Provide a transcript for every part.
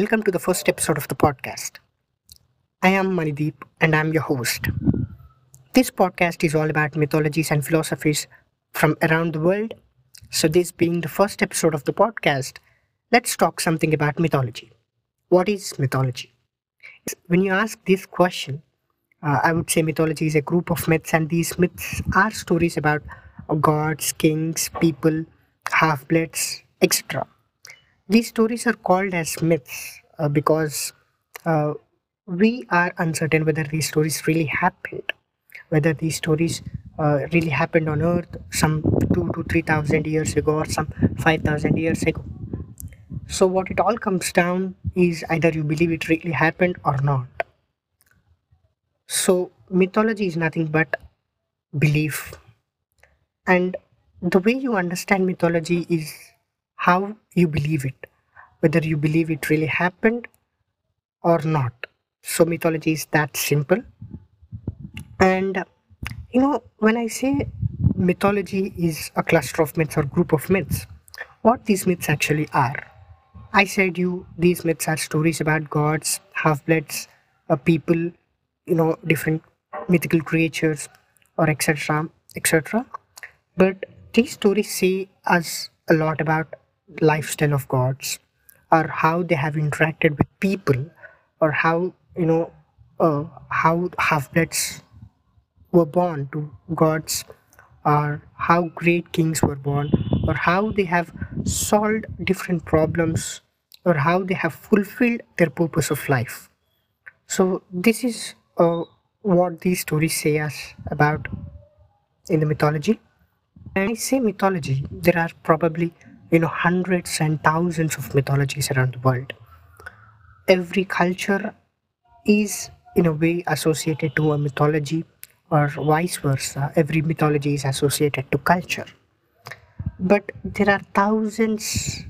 Welcome to the first episode of the podcast. I am Manideep and I'm your host. This podcast is all about mythologies and philosophies from around the world. So, this being the first episode of the podcast, let's talk something about mythology. What is mythology? When you ask this question, uh, I would say mythology is a group of myths, and these myths are stories about gods, kings, people, half bloods, etc. These stories are called as myths uh, because uh, we are uncertain whether these stories really happened, whether these stories uh, really happened on Earth some two to three thousand years ago or some five thousand years ago. So, what it all comes down is either you believe it really happened or not. So, mythology is nothing but belief, and the way you understand mythology is how you believe it, whether you believe it really happened or not. So, mythology is that simple. And you know, when I say mythology is a cluster of myths or group of myths, what these myths actually are. I said you these myths are stories about gods, half-bloods, uh, people, you know, different mythical creatures, or etc. etc. But these stories say us a lot about lifestyle of gods or how they have interacted with people or how you know uh, how half-bloods were born to gods or how great kings were born or how they have solved different problems or how they have fulfilled their purpose of life. So this is uh, what these stories say us about in the mythology. When i say mythology there are probably you know hundreds and thousands of mythologies around the world. Every culture is in a way associated to a mythology or vice versa. Every mythology is associated to culture. But there are thousands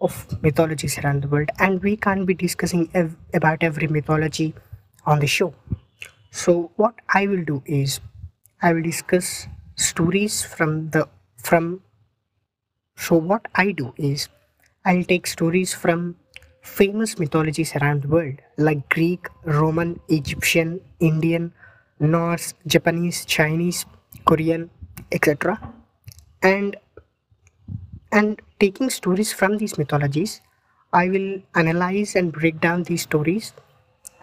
of mythologies around the world and we can't be discussing ev- about every mythology on the show. So what i will do is i will discuss stories from the from so what i do is i'll take stories from famous mythologies around the world like greek roman egyptian indian norse japanese chinese korean etc and and taking stories from these mythologies i will analyze and break down these stories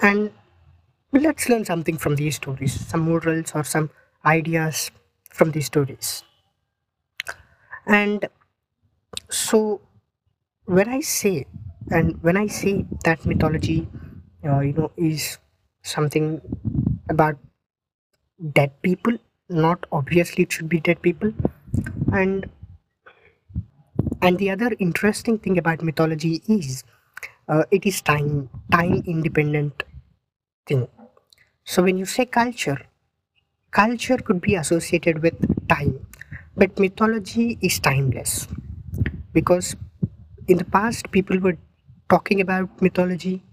and let's learn something from these stories some morals or some ideas from these stories. And so when i say and when i say that mythology uh, you know is something about dead people not obviously it should be dead people. And and the other interesting thing about mythology is uh, it is time time independent thing. So when you say culture culture could be associated with time but mythology is timeless because in the past people were talking about mythology.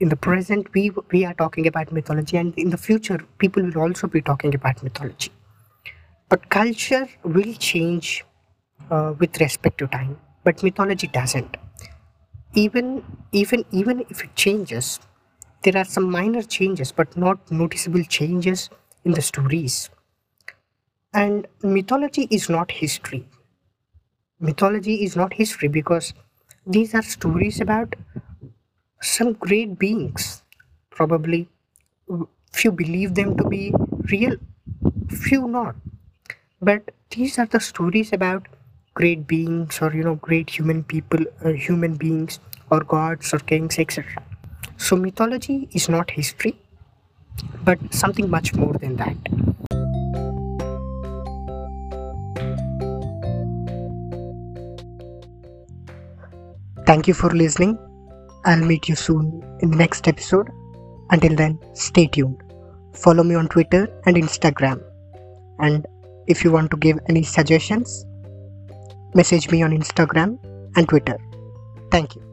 In the present we we are talking about mythology and in the future people will also be talking about mythology. But culture will change uh, with respect to time but mythology doesn't. Even even even if it changes there are some minor changes but not noticeable changes in the stories. And mythology is not history mythology is not history because these are stories about some great beings. Probably few believe them to be real few not. But these are the stories about great beings or you know great human people uh, human beings or gods or kings etc so mythology is not history but something much more than that thank you for listening. I'll meet you soon in the next episode. Until then stay tuned. Follow me on twitter and instagram. And if you want to give any suggestions message me on instagram and twitter. Thank you